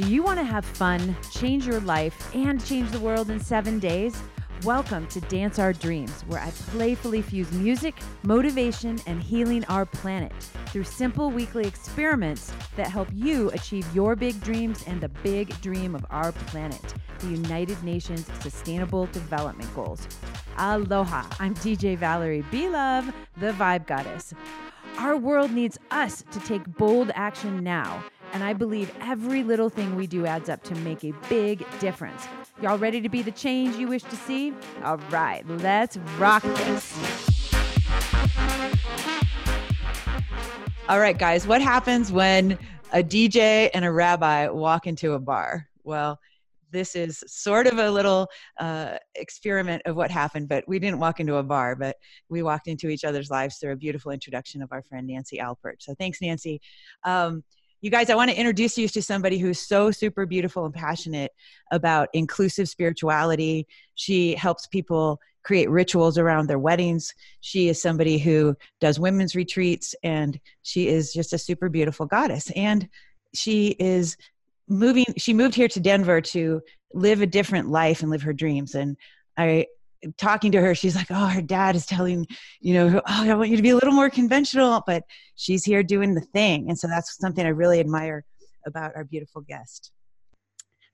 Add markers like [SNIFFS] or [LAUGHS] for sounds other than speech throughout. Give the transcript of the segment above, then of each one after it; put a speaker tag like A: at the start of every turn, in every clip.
A: Do you want to have fun, change your life, and change the world in seven days? Welcome to Dance Our Dreams, where I playfully fuse music, motivation, and healing our planet through simple weekly experiments that help you achieve your big dreams and the big dream of our planet, the United Nations Sustainable Development Goals. Aloha, I'm DJ Valerie B. Love, the Vibe Goddess. Our world needs us to take bold action now, and I believe every little thing we do adds up to make a big difference. Y'all ready to be the change you wish to see? All right, let's rock this. All right, guys, what happens when a DJ and a rabbi walk into a bar? Well, this is sort of a little uh, experiment of what happened, but we didn't walk into a bar, but we walked into each other's lives through a beautiful introduction of our friend Nancy Alpert. So thanks, Nancy. Um, you guys, I want to introduce you to somebody who's so super beautiful and passionate about inclusive spirituality. She helps people create rituals around their weddings. She is somebody who does women's retreats, and she is just a super beautiful goddess. And she is moving she moved here to denver to live a different life and live her dreams and i talking to her she's like oh her dad is telling you know oh i want you to be a little more conventional but she's here doing the thing and so that's something i really admire about our beautiful guest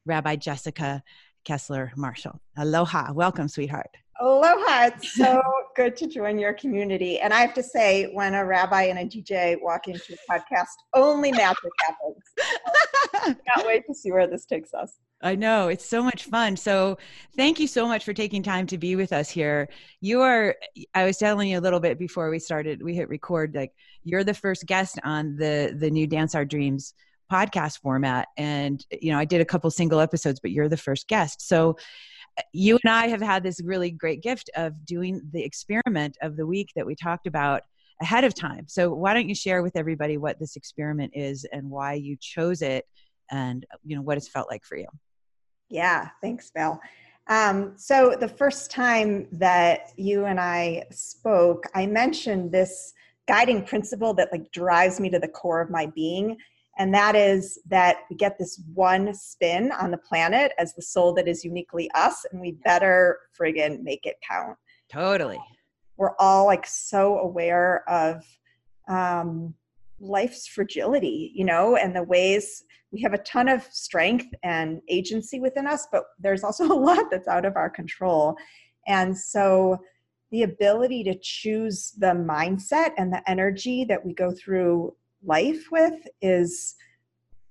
A: rabbi jessica kessler marshall aloha welcome sweetheart
B: aloha it's so [LAUGHS] good to join your community. And I have to say, when a rabbi and a DJ walk into a podcast, only magic happens. So, [LAUGHS] can't wait to see where this takes us.
A: I know it's so much fun. So, thank you so much for taking time to be with us here. You are, I was telling you a little bit before we started, we hit record, like you're the first guest on the the new Dance Our Dreams podcast format. And, you know, I did a couple single episodes, but you're the first guest. So, you and I have had this really great gift of doing the experiment of the week that we talked about ahead of time. So why don't you share with everybody what this experiment is and why you chose it and you know what it's felt like for you.
B: Yeah, thanks, Val. Um, so the first time that you and I spoke, I mentioned this guiding principle that like drives me to the core of my being and that is that we get this one spin on the planet as the soul that is uniquely us, and we better friggin' make it count.
A: Totally.
B: We're all like so aware of um, life's fragility, you know, and the ways we have a ton of strength and agency within us, but there's also [LAUGHS] a lot that's out of our control. And so the ability to choose the mindset and the energy that we go through life with is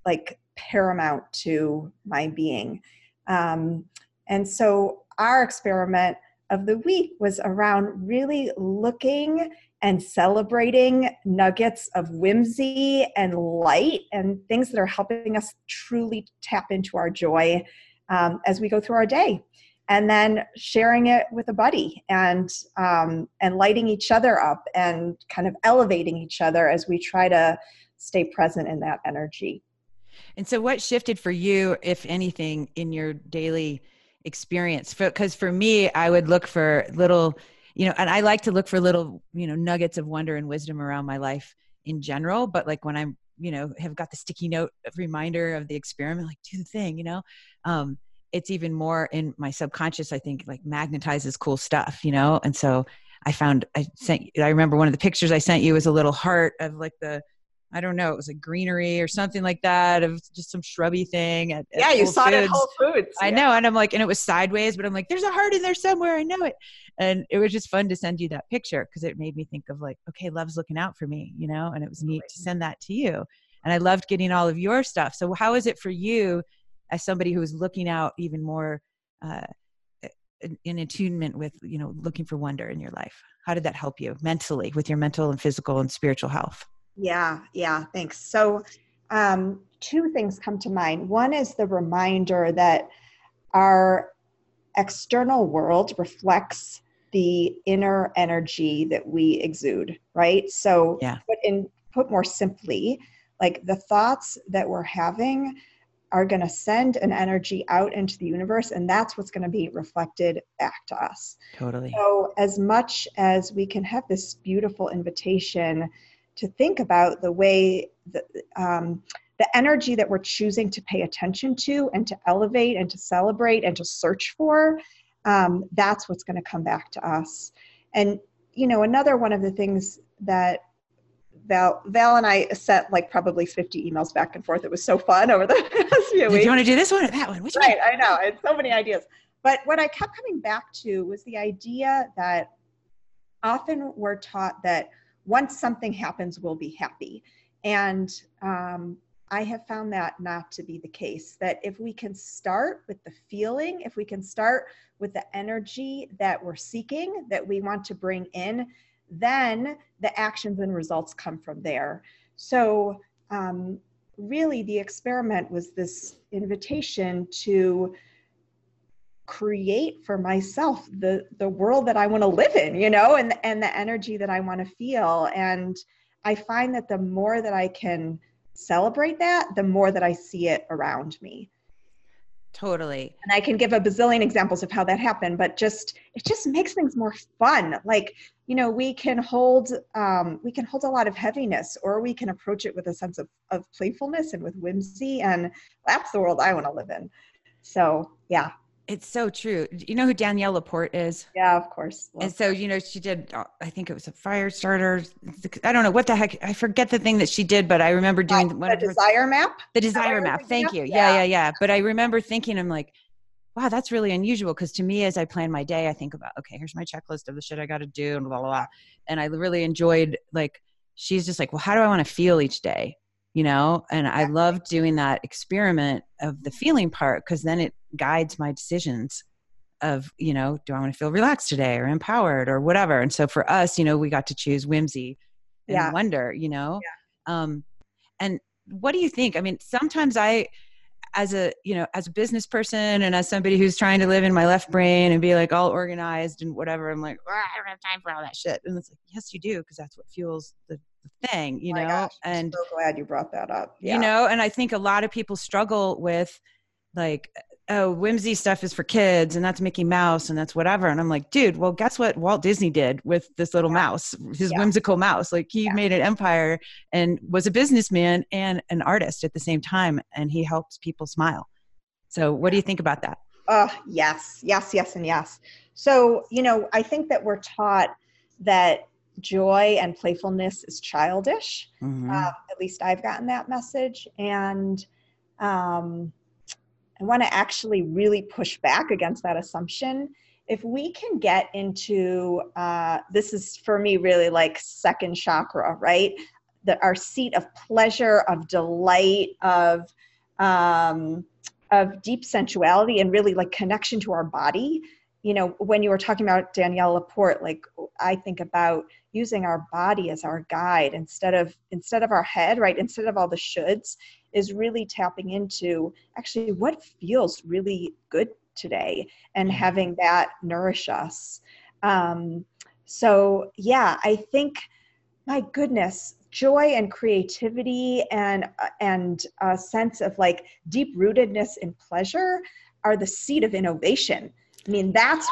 B: like paramount to my being. Um, and so our experiment of the week was around really looking and celebrating nuggets of whimsy and light and things that are helping us truly tap into our joy um, as we go through our day. And then sharing it with a buddy and um, and lighting each other up and kind of elevating each other as we try to stay present in that energy.
A: And so what shifted for you if anything in your daily experience? Because for, for me i would look for little you know and i like to look for little you know nuggets of wonder and wisdom around my life in general but like when i'm you know have got the sticky note reminder of the experiment like do the thing you know? Um it's even more in my subconscious i think like magnetizes cool stuff you know? And so i found i sent i remember one of the pictures i sent you was a little heart of like the I don't know, it was a greenery or something like that of just some shrubby thing. At,
B: yeah,
A: at
B: you saw Foods. it at Whole Foods.
A: I know. And I'm like, and it was sideways, but I'm like, there's a heart in there somewhere. I know it. And it was just fun to send you that picture because it made me think of like, okay, love's looking out for me, you know? And it was neat to send that to you. And I loved getting all of your stuff. So, how is it for you as somebody who is looking out even more uh, in attunement with, you know, looking for wonder in your life? How did that help you mentally with your mental and physical and spiritual health?
B: Yeah, yeah, thanks. So, um, two things come to mind. One is the reminder that our external world reflects the inner energy that we exude, right? So,
A: yeah.
B: put in put more simply, like the thoughts that we're having are going to send an energy out into the universe and that's what's going to be reflected back to us.
A: Totally.
B: So as much as we can have this beautiful invitation to think about the way that um, the energy that we're choosing to pay attention to and to elevate and to celebrate and to search for um, that's what's going to come back to us and you know another one of the things that Val, Val and I sent like probably 50 emails back and forth. It was so fun over the [LAUGHS] past few weeks.
A: Do you want to do this one or that one? Which
B: right,
A: one?
B: I know. I had so many ideas. But what I kept coming back to was the idea that often we're taught that once something happens, we'll be happy. And um, I have found that not to be the case. That if we can start with the feeling, if we can start with the energy that we're seeking, that we want to bring in, then the actions and results come from there. So, um, really, the experiment was this invitation to create for myself the the world that I want to live in, you know, and and the energy that I want to feel. And I find that the more that I can celebrate that, the more that I see it around me.
A: Totally.
B: And I can give a bazillion examples of how that happened, but just it just makes things more fun. Like, you know, we can hold um, we can hold a lot of heaviness or we can approach it with a sense of, of playfulness and with whimsy. And that's the world I want to live in. So yeah,
A: it's so true. You know who Danielle LaPorte is?
B: Yeah, of course.
A: Love and so, you know, she did, uh, I think it was a fire starter. I don't know what the heck. I forget the thing that she did, but I remember doing
B: one the desire her, map.
A: The desire map. Thank you. Yeah. yeah, yeah, yeah. But I remember thinking, I'm like, wow, that's really unusual. Cause to me, as I plan my day, I think about, okay, here's my checklist of the shit I got to do and blah, blah, blah. And I really enjoyed like, she's just like, well, how do I want to feel each day? You know and i love doing that experiment of the feeling part because then it guides my decisions of you know do i want to feel relaxed today or empowered or whatever? And so for us you know we got to choose whimsy and yeah. wonder you know? Yeah. um and what do you think? I mean sometimes i as a you know as a business person and as somebody who's trying to live in my left brain and be like all organized and whatever i'm like i don't have time for all that shit and it's like yes you do because that's what fuels the the thing, you oh know.
B: Gosh,
A: and
B: so glad you brought that up.
A: Yeah. You know, and I think a lot of people struggle with like oh whimsy stuff is for kids and that's mickey mouse and that's whatever and i'm like dude well guess what walt disney did with this little yeah. mouse his yeah. whimsical mouse like he yeah. made an empire and was a businessman and an artist at the same time and he helps people smile so what do you think about that
B: oh yes yes yes and yes so you know i think that we're taught that joy and playfulness is childish. Mm-hmm. Uh, at least I've gotten that message. And um, I want to actually really push back against that assumption. If we can get into uh, this, is for me really like second chakra, right? The, our seat of pleasure, of delight, of um, of deep sensuality, and really like connection to our body you know, when you were talking about Danielle LaPorte, like I think about using our body as our guide instead of instead of our head, right? Instead of all the shoulds, is really tapping into actually what feels really good today and mm-hmm. having that nourish us. Um, so yeah, I think, my goodness, joy and creativity and uh, and a sense of like deep rootedness in pleasure are the seed of innovation I mean, that's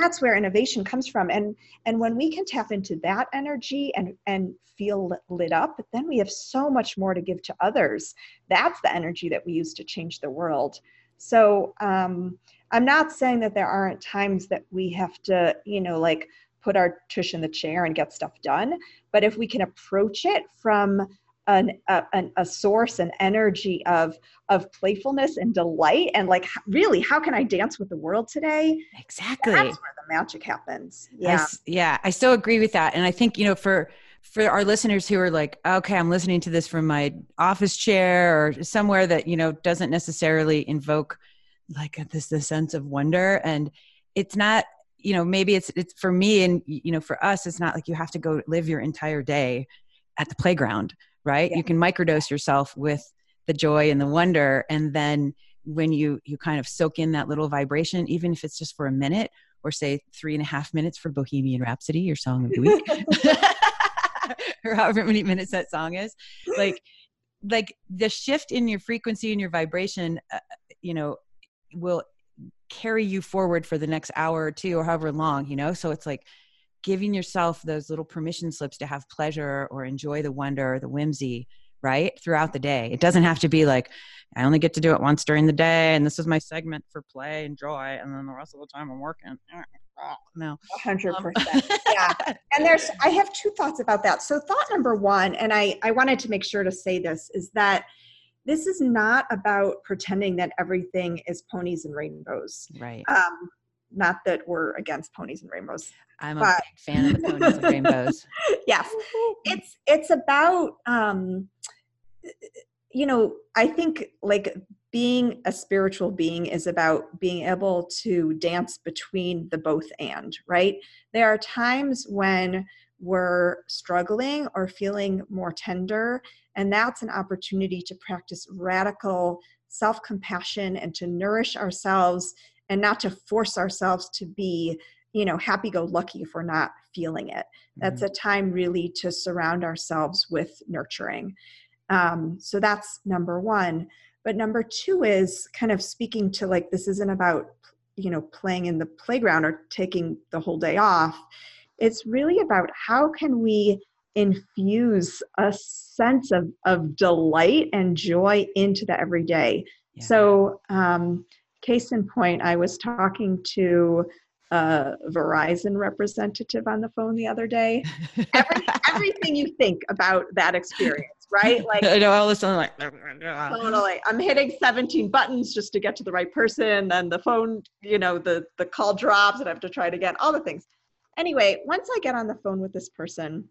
B: that's where innovation comes from. And and when we can tap into that energy and and feel lit up, then we have so much more to give to others. That's the energy that we use to change the world. So um, I'm not saying that there aren't times that we have to, you know, like put our tush in the chair and get stuff done. But if we can approach it from an, a, a source and energy of of playfulness and delight and like really how can i dance with the world today?
A: Exactly.
B: That's where the magic happens. Yeah.
A: I, yeah i so agree with that. And i think you know for for our listeners who are like okay i'm listening to this from my office chair or somewhere that you know doesn't necessarily invoke like this the sense of wonder and it's not you know maybe it's it's for me and you know for us it's not like you have to go live your entire day at the playground right yeah. you can microdose yourself with the joy and the wonder and then when you you kind of soak in that little vibration even if it's just for a minute or say three and a half minutes for bohemian rhapsody your song of the week [LAUGHS] [LAUGHS] or however many minutes that song is like like the shift in your frequency and your vibration uh, you know will carry you forward for the next hour or two or however long you know so it's like giving yourself those little permission slips to have pleasure or enjoy the wonder or the whimsy right throughout the day. It doesn't have to be like i only get to do it once during the day and this is my segment for play and joy and then the rest of the time i'm working. [LAUGHS] No.
B: 100% um, yeah. [LAUGHS] And there's i have two thoughts about that. So thought number one and i i wanted to make sure to say this is that this is not about pretending that everything is ponies and rainbows.
A: Right.
B: Um, not that we're against ponies and rainbows
A: i'm but, a big fan of the ponies and rainbows. [LAUGHS]
B: Yes. It's it's about um you know i think like being a spiritual being is about being able to dance between the both and right? There are times when we're struggling or feeling more tender and that's an opportunity to practice radical self compassion and to nourish ourselves and not to force ourselves to be you know happy go lucky if we're not feeling it. That's mm-hmm. a time really to surround ourselves with nurturing. Um, so that's number one. But number two is kind of speaking to like this isn't about you know playing in the playground or taking the whole day off. It's really about how can we infuse a sense of, of delight and joy into the everyday. Yeah. so um, case in point i was talking to a Verizon representative on the phone the other day. Every, [LAUGHS] everything you think about that experience, right? [LAUGHS]
A: Like I know all this I'm like [LAUGHS]
B: totally. I'm hitting 17 buttons just to get to the right person, then the phone, you know, the the call drops and I have to try it again, all the things. Anyway, once I get on the phone with this person,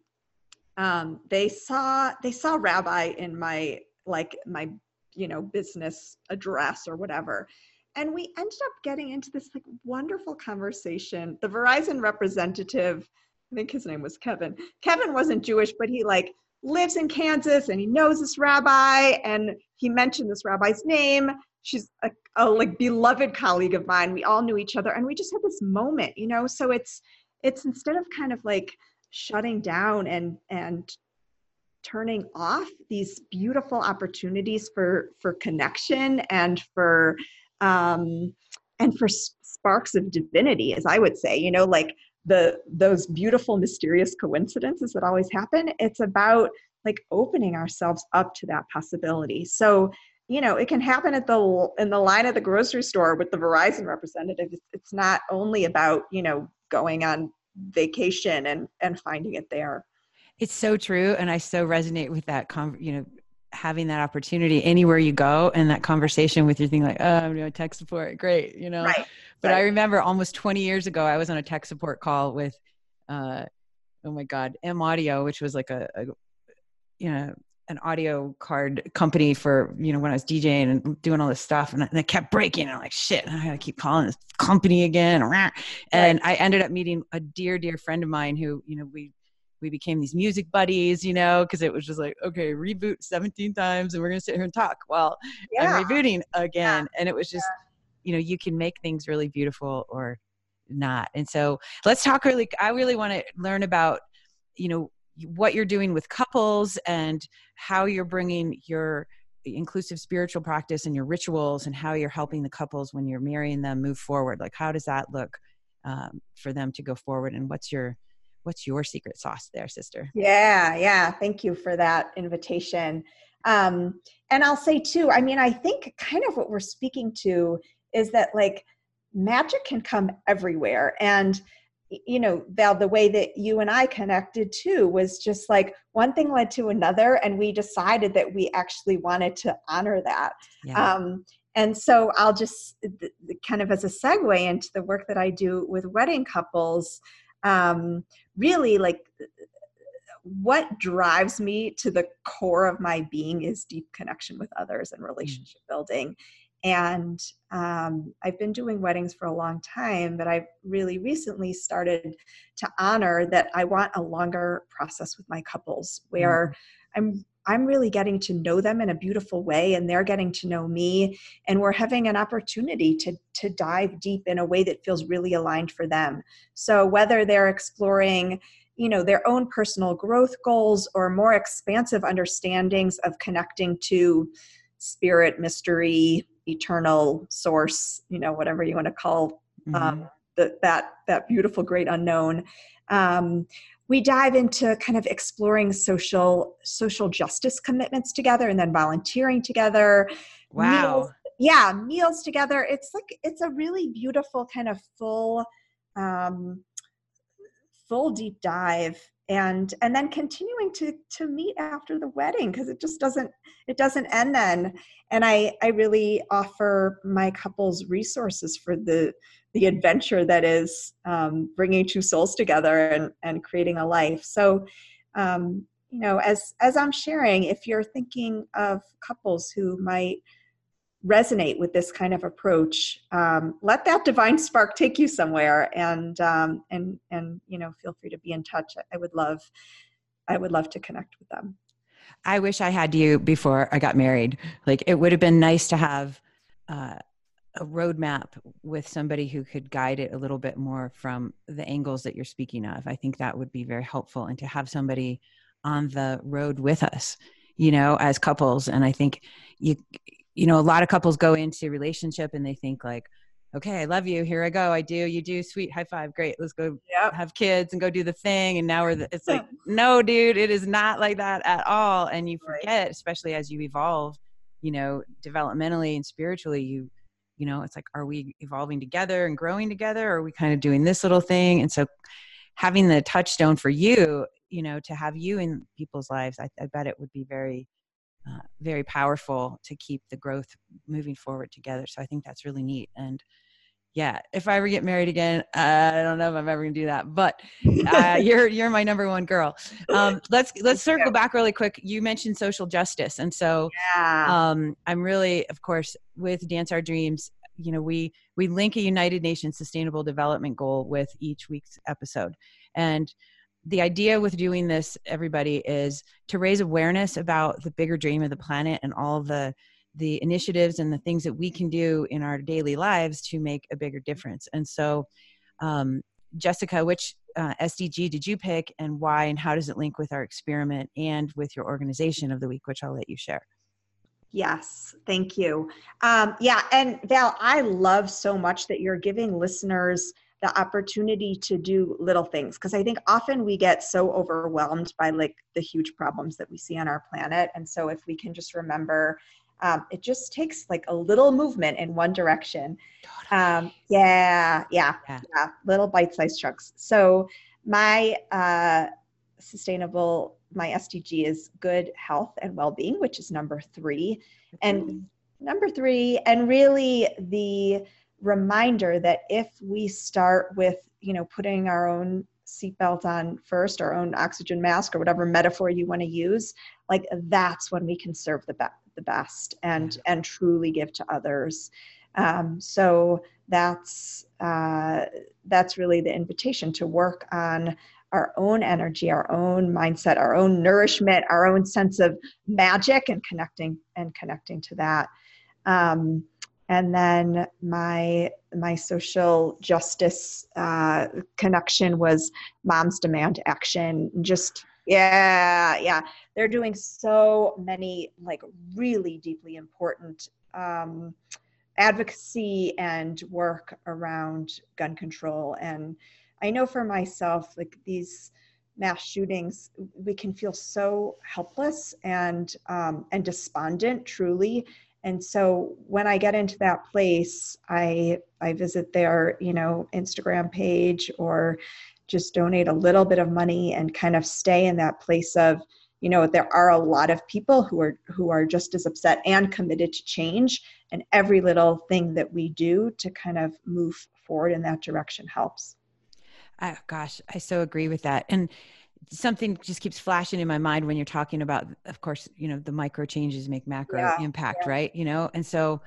B: um, they saw they saw Rabbi in my like my you know business address or whatever and we ended up getting into this like wonderful conversation. The verizon representative i think his name was kevin. Kevin wasn't jewish but he like lives in kansas and he knows this rabbi and he mentioned this rabbi's name. She's a, a like beloved colleague of mine. We all knew each other and we just had this moment you know? So it's it's instead of kind of like shutting down and and turning off these beautiful opportunities for for connection and for um, and for sparks of divinity, as I would say, you know, like the those beautiful, mysterious coincidences that always happen. It's about like opening ourselves up to that possibility. So you know it can happen at the in the line at the grocery store with the verizon representative it's not only about you know going on vacation and and finding it there
A: it's so true and i so resonate with that you know having that opportunity anywhere you go and that conversation with your thing like oh i'm doing tech support great you know
B: right.
A: but
B: right.
A: i remember almost 20 years ago i was on a tech support call with uh oh my god M-Audio which was like a, a you know an audio card company for you know when I was DJing and doing all this stuff, and, and it kept breaking. And I'm like, shit, I gotta keep calling this company again. And. I ended up meeting a dear, dear friend of mine who you know we we became these music buddies, you know, because it was just like, okay, reboot 17 times and we're going to sit here and talk. Well, yeah. I'm rebooting again. Yeah. And it was just, yeah. you know, you can make things really beautiful or not. And so let's talk really, I really want to learn about, you know, what you're doing with couples and how you're bringing your inclusive spiritual practice and your rituals and how you're helping the couples when you're marrying them move forward. Like, how does that look um, for them to go forward? And what's your, what's your secret sauce there sister?
B: Yeah yeah thank you for that invitation. Um, and i'll say too i mean i think kind of what we're speaking to is that like magic can come everywhere. And you know val the way that you and i connected too was just like one thing led to another and we decided that we actually wanted to honor that. Yeah. um, and so i'll just kind of as a segue into the work that i do with wedding couples um, really like what drives me to the core of my being is deep connection with others and mm. relationship building and um, i've been doing weddings for a long time but i've really recently started to honor that i want a longer process with my couples where mm. i'm i'm really getting to know them in a beautiful way and they're getting to know me and we're having an opportunity to to dive deep in a way that feels really aligned for them so whether they're exploring you know their own personal growth goals or more expansive understandings of connecting to spirit mystery eternal source you know whatever you want to call um, mm-hmm. the, that that beautiful great unknown um, we dive into kind of exploring social social justice commitments together and then volunteering together
A: wow.
B: meals, yeah meals together. It's like it's a really beautiful kind of full um full deep dive and and then continuing to to meet after the wedding because it just doesn't it doesn't end then. And i i really offer my couples resources for the the adventure that is um, bringing two souls together and and creating a life. So um, you know as as i'm sharing if you're thinking of couples who might resonate with this kind of approach um, let that divine spark take you somewhere and um, and and you know feel free to be in touch. I would love i would love to connect with them.
A: I wish i had you before i got married. Like it would have been nice to have uh, a roadmap with somebody who could guide it a little bit more from the angles that you're speaking of. I think that would be very helpful and to have somebody on the road with us you know as couples. And i think you you know a lot of couples go into relationship and they think like okay i love you. Here i go. I do. You do. Sweet. High five. Great. Let's go yep. have kids and go do the thing. And now we're the, it's like [LAUGHS] no dude. It is not like that at all. And you forget especially as you evolve you know developmentally and spiritually you you know it's like are we evolving together and growing together or are we kind of doing this little thing and so having the touchstone for you you know to have you in people's lives i, I bet it would be very uh, very powerful to keep the growth moving forward together. So I think that's really neat. And yeah, if I ever get married again, uh, I don't know if I'm ever gonna do that. But [LAUGHS] uh, you're you're my number one girl. Um, let's [LAUGHS] let's circle back really quick. You mentioned social justice, and so yeah. um, I'm really, of course, with Dance Our Dreams. You know, we we link a United Nations Sustainable Development Goal with each week's episode, and the idea with doing this everybody is to raise awareness about the bigger dream of the planet and all the the initiatives and the things that we can do in our daily lives to make a bigger difference. And so um, jessica which uh, sdg did you pick and why and how does it link with our experiment and with your organization of the week which i'll let you share?
B: Yes, thank you. Um, yeah, and Val, I love so much that you're giving listeners the opportunity to do little things because i think often we get so overwhelmed by like the huge problems that we see on our planet. And so if we can just remember um, it just takes like a little movement in one direction. Um, yeah, yeah, yeah. yeah little bite-sized chunks. So my uh, sustainable my sdg is good health and well-being which is number three. And number three and really the reminder that if we start with you know putting our own seatbelt on first our own oxygen mask or whatever metaphor you want to use like that's when we can serve the, be- the best and and truly give to others. Um, so that's uh, that's really the invitation to work on our own energy our own mindset our own nourishment our own sense of magic and connecting and connecting to that. Um, and then my my social justice uh, connection was moms demand action just yeah yeah. They're doing so many like really deeply important um, advocacy and work around gun control. And i know for myself like these mass shootings we can feel so helpless and um, and despondent truly. And so when i get into that place i i visit their you know instagram page or just donate a little bit of money and kind of stay in that place of you know there are a lot of people who are who are just as upset and committed to change and every little thing that we do to kind of move forward in that direction helps.
A: Oh gosh i so agree with that. And something just keeps flashing in my mind when you're talking about of course you know the micro changes make macro yeah, impact yeah. right? You know and so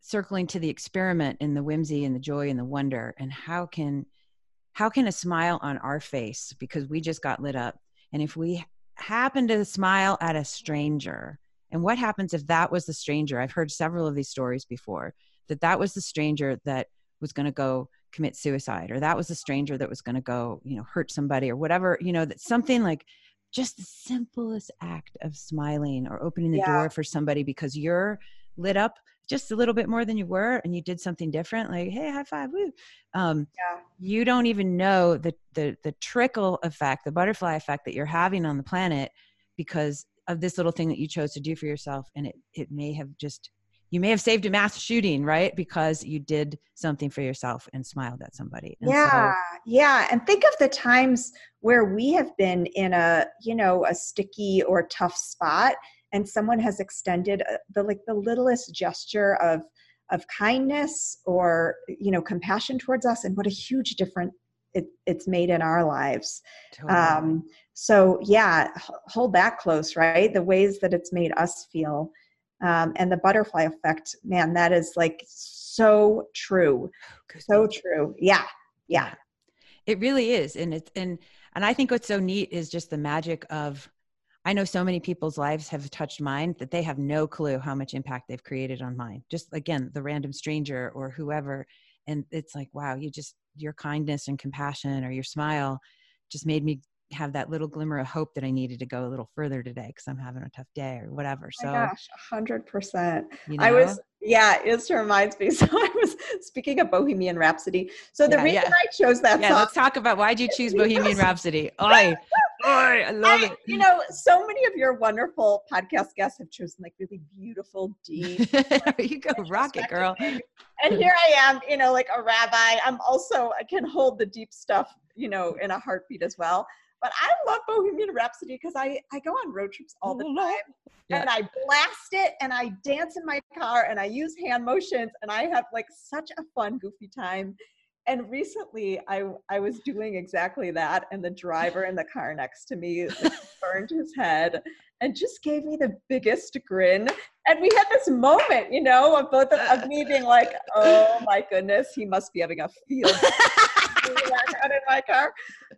A: circling to the experiment and the whimsy and the joy and the wonder and how can how can a smile on our face because we just got lit up and if we happen to smile at a stranger and what happens if that was the stranger i've heard several of these stories before that that was the stranger that was going to go commit suicide or that was the stranger that was going to go you know hurt somebody or whatever you know that something like just the simplest act of smiling or opening the yeah. door for somebody because you're lit up just a little bit more than you were and you did something different like hey high five woo um, yeah. you don't even know the, the the trickle effect the butterfly effect that you're having on the planet because of this little thing that you chose to do for yourself and it it may have just you may have saved a mass shooting right because you did something for yourself and smiled at somebody and
B: yeah so, yeah and think of the times where we have been in a you know a sticky or tough spot and someone has extended uh, the like the littlest gesture of of kindness or you know compassion towards us and what a huge difference it, it's made in our lives. Totally. um, so yeah hold that close right? The ways that it's made us feel. Um, and the butterfly effect man that is like so true. So true. Yeah. Yeah.
A: It really is and it's and and i think what's so neat is just the magic of I know so many people's lives have touched mine that they have no clue how much impact they've created on mine. Just again, the random stranger or whoever. And it's like, wow, you just, your kindness and compassion or your smile just made me have that little glimmer of hope that I needed to go a little further today because I'm having a tough day or whatever.
B: Oh so, oh gosh, hundred percent. You know? I was, yeah, it just reminds me. [LAUGHS] So I was speaking of Bohemian Rhapsody. So the yeah, reason yeah. I chose that
A: yeah,
B: song.
A: Let's talk about why'd you choose [LAUGHS] Bohemian Rhapsody? Oh, I love I, it.
B: You know, so many of your wonderful podcast guests have chosen like really beautiful, deep. [LAUGHS]
A: You go, rocket girl.
B: And here I am, you know, like a rabbi. I'm also I can hold the deep stuff, you know, in a heartbeat as well. But I love Bohemian Rhapsody because I I go on road trips all the time, yeah. and I blast it and I dance in my car and I use hand motions and I have like such a fun, goofy time and recently I I was doing exactly that and the driver in the car next to me turned [LAUGHS] his head and just gave me the biggest grin. And we had this moment you know of both of, of me being like oh [LAUGHS] my goodness he must be having a field [LAUGHS] out in my car.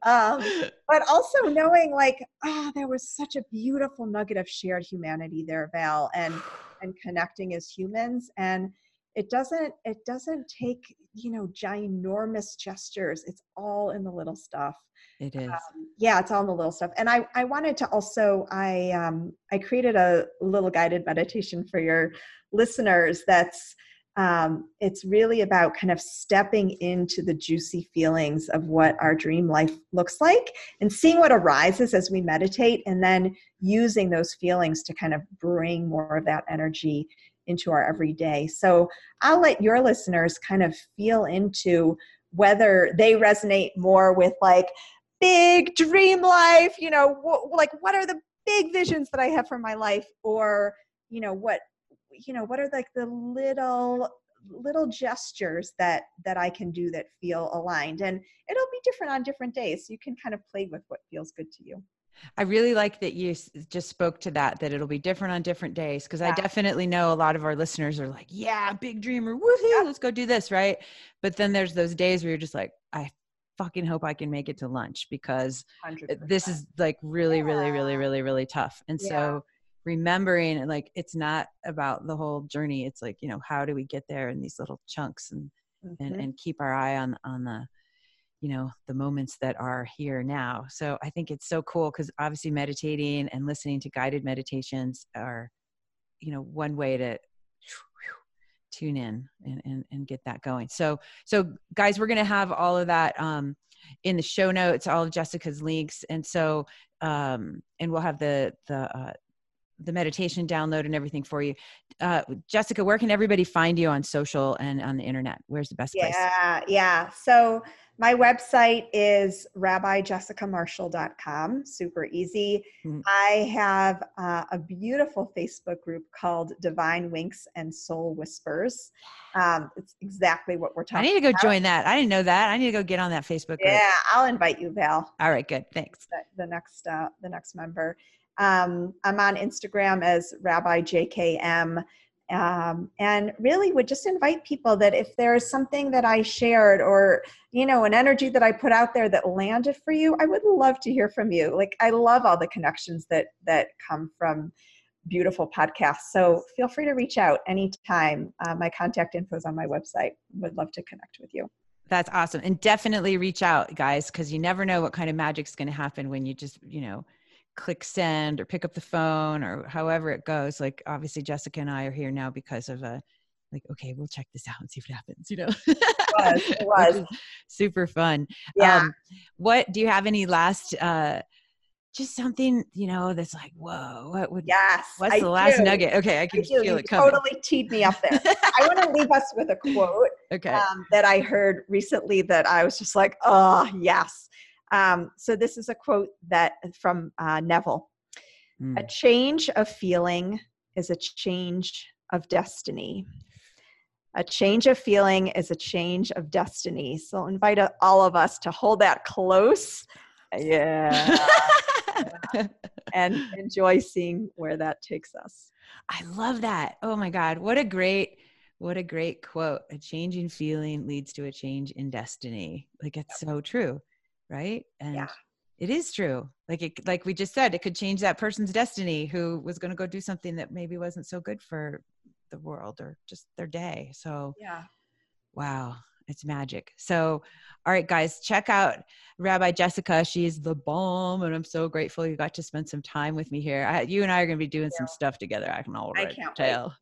B: Um, but also knowing like oh there was such a beautiful nugget of shared humanity there val and [SIGHS] and connecting as humans. And it doesn't it doesn't take you know ginormous gestures it's all in the little stuff.
A: It is. Um,
B: yeah it's all in the little stuff and i i wanted to also i um i created a little guided meditation for your listeners that's um, it's really about kind of stepping into the juicy feelings of what our dream life looks like and seeing what arises as we meditate and then using those feelings to kind of bring more of that energy into our everyday. So I'll let your listeners kind of feel into whether they resonate more with like big dream life, you know, wh- like what are the big visions that I have for my life or, you know, what you know, what are like the little little gestures that that I can do that feel aligned and it'll be different on different days. So you can kind of play with what feels good to you.
A: I really like that you just spoke to that, that it'll be different on different days. Cause yeah. I definitely know a lot of our listeners are like, yeah, big dreamer, woohoo, yeah. let's go do this. Right. But then there's those days where you're just like, I fucking hope I can make it to lunch because 100%. this is like really, yeah. really, really, really, really tough. And so remembering like, it's not about the whole journey. It's like, you know, how do we get there in these little chunks and, mm-hmm. and, and keep our eye on, on the, you know the moments that are here now. So i think it's so cool because obviously meditating and listening to guided meditations are you know one way to [SNIFFS] tune in and, and, and get that going. So so guys we're going to have all of that um, in the show notes all of jessica's links. And so um, and we'll have the the uh, the meditation download and everything for you. Uh, Jessica, where can everybody find you on social and on the internet? Where's the best
B: yeah,
A: place?
B: Yeah, yeah. So my website is rabbijessicamarshall.com. Super easy. Mm-hmm. I have uh, a beautiful Facebook group called Divine Winks and Soul Whispers. Um, it's exactly what we're talking.
A: I need to go about. join that. I didn't know that. I need to go get on that Facebook group.
B: Yeah, I'll invite you, Val.
A: All right, good. Thanks.
B: The, the next, uh, the next member. Um, I'm on Instagram as Rabbi JKM um, and really would just invite people that if there's something that i shared or you know an energy that i put out there that landed for you i would love to hear from you. Like i love all the connections that that come from beautiful podcasts. So feel free to reach out anytime. Uh, my contact info is on my website. Would love to connect with you.
A: That's awesome. And definitely reach out guys because you never know what kind of magic's going to happen when you just you know click send or pick up the phone or however it goes like obviously jessica and i are here now because of a like, okay, we'll check this out and see what happens, you know?
B: It was. It [LAUGHS] was.
A: super fun.
B: Yeah.
A: Um, what do you have any last, uh, just something, you know, that's like, whoa, what would,
B: yes.
A: what's
B: I
A: the last
B: do.
A: nugget? Okay. I
B: I
A: can
B: do.
A: feel
B: You
A: it coming.
B: totally teed me up there. [LAUGHS] I want to leave us with a quote
A: okay.
B: um, that I heard recently that I was just like, oh, yes. Um, so this is a quote that from uh, Neville.
A: Mm.
B: A change of feeling is a change of destiny. A change of feeling is a change of destiny. So I'll invite uh, all of us to hold that close. Yeah. [LAUGHS] and enjoy seeing where that takes us.
A: I love that. Oh my God. What a great, what a great quote. A change in feeling leads to a change in destiny. Like it's so true. Right. And
B: Yeah.
A: it is true. Like it, like we just said, it could change that person's destiny who was going to go do something that maybe wasn't so good for the world or just their day. So
B: Yeah.
A: Wow, it's magic. So, all right, guys, check out Rabbi Jessica. She's the bomb, and I'm so grateful you got to spend some time with me here. I, you and I are going to be doing some stuff together. I can already
B: can't
A: tell.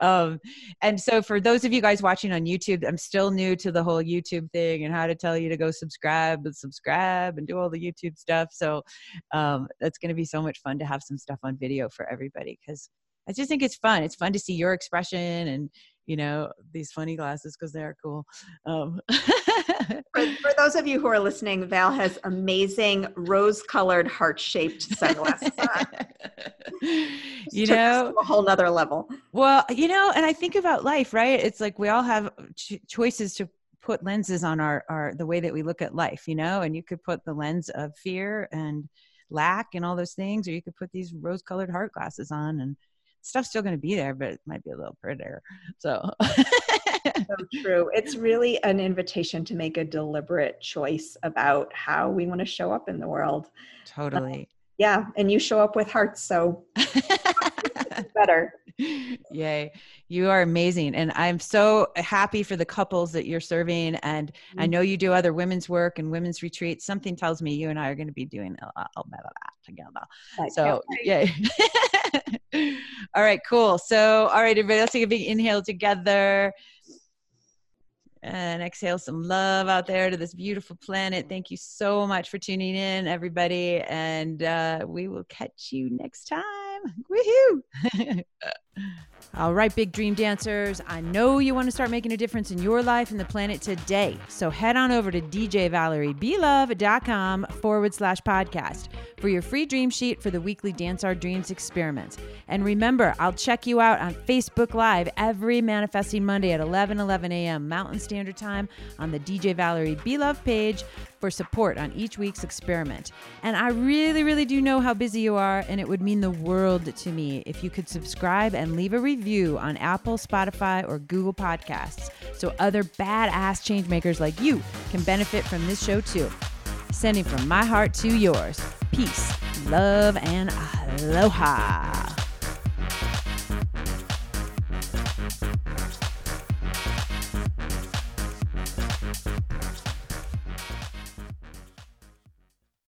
A: [LAUGHS] um, and so, for those of you guys watching on YouTube, I'm still new to the whole YouTube thing and how to tell you to go subscribe and subscribe and do all the YouTube stuff. So, um, that's going to be so much fun to have some stuff on video for everybody because I just think it's fun. It's fun to see your expression and you know these funny glasses because they are cool. Um,
B: For, [LAUGHS] for those of you who are listening, Val has amazing rose-colored heart-shaped sunglasses on. [LAUGHS]
A: you know,
B: a whole nother level.
A: well, you know, and I think about life, right? It's like we all have ch- choices to put lenses on our, our the way that we look at life, you know, and you could put the lens of fear and lack and all those things, or you could put these rose-colored heart glasses on and stuff's still going to be there, but it might be a little prettier. So.
B: So true. It's really an invitation to make a deliberate choice about how we want to show up in the world.
A: totally.
B: Um, yeah, and you show up with hearts, so [LAUGHS] better. [LAUGHS]
A: Yay. You are amazing. And I'm so happy for the couples that you're serving. And I
B: Mm-hmm.
A: know you do other women's work and women's retreats. Something tells me you and I are going to be doing a, a bit of that together.
B: I
A: So, yay. [LAUGHS] all right, cool. So, all right, everybody, let's take a big inhale together. And exhale some love out there to this beautiful planet. Thank you so much for tuning in, everybody. And uh, we will catch you next time. Woohoo! [LAUGHS] All right, big dream dancers. I know you want to start making a difference in your life and the planet today. So head on over to djvaleriebelove.com forward slash podcast for your free dream sheet for the weekly Dance Our Dreams experiment. And remember, I'll check you out on Facebook Live every Manifesting Monday at 11 11 a.m. Mountain Standard Time on the DJ Valerie B. Love page for support on each week's experiment. And I really, really do know how busy you are, and it would mean the world to me if you could subscribe and leave a review on Apple, Spotify, or Google Podcasts so other badass changemakers like you can benefit from this show too. Sending from my heart to yours. Peace, love, and aloha.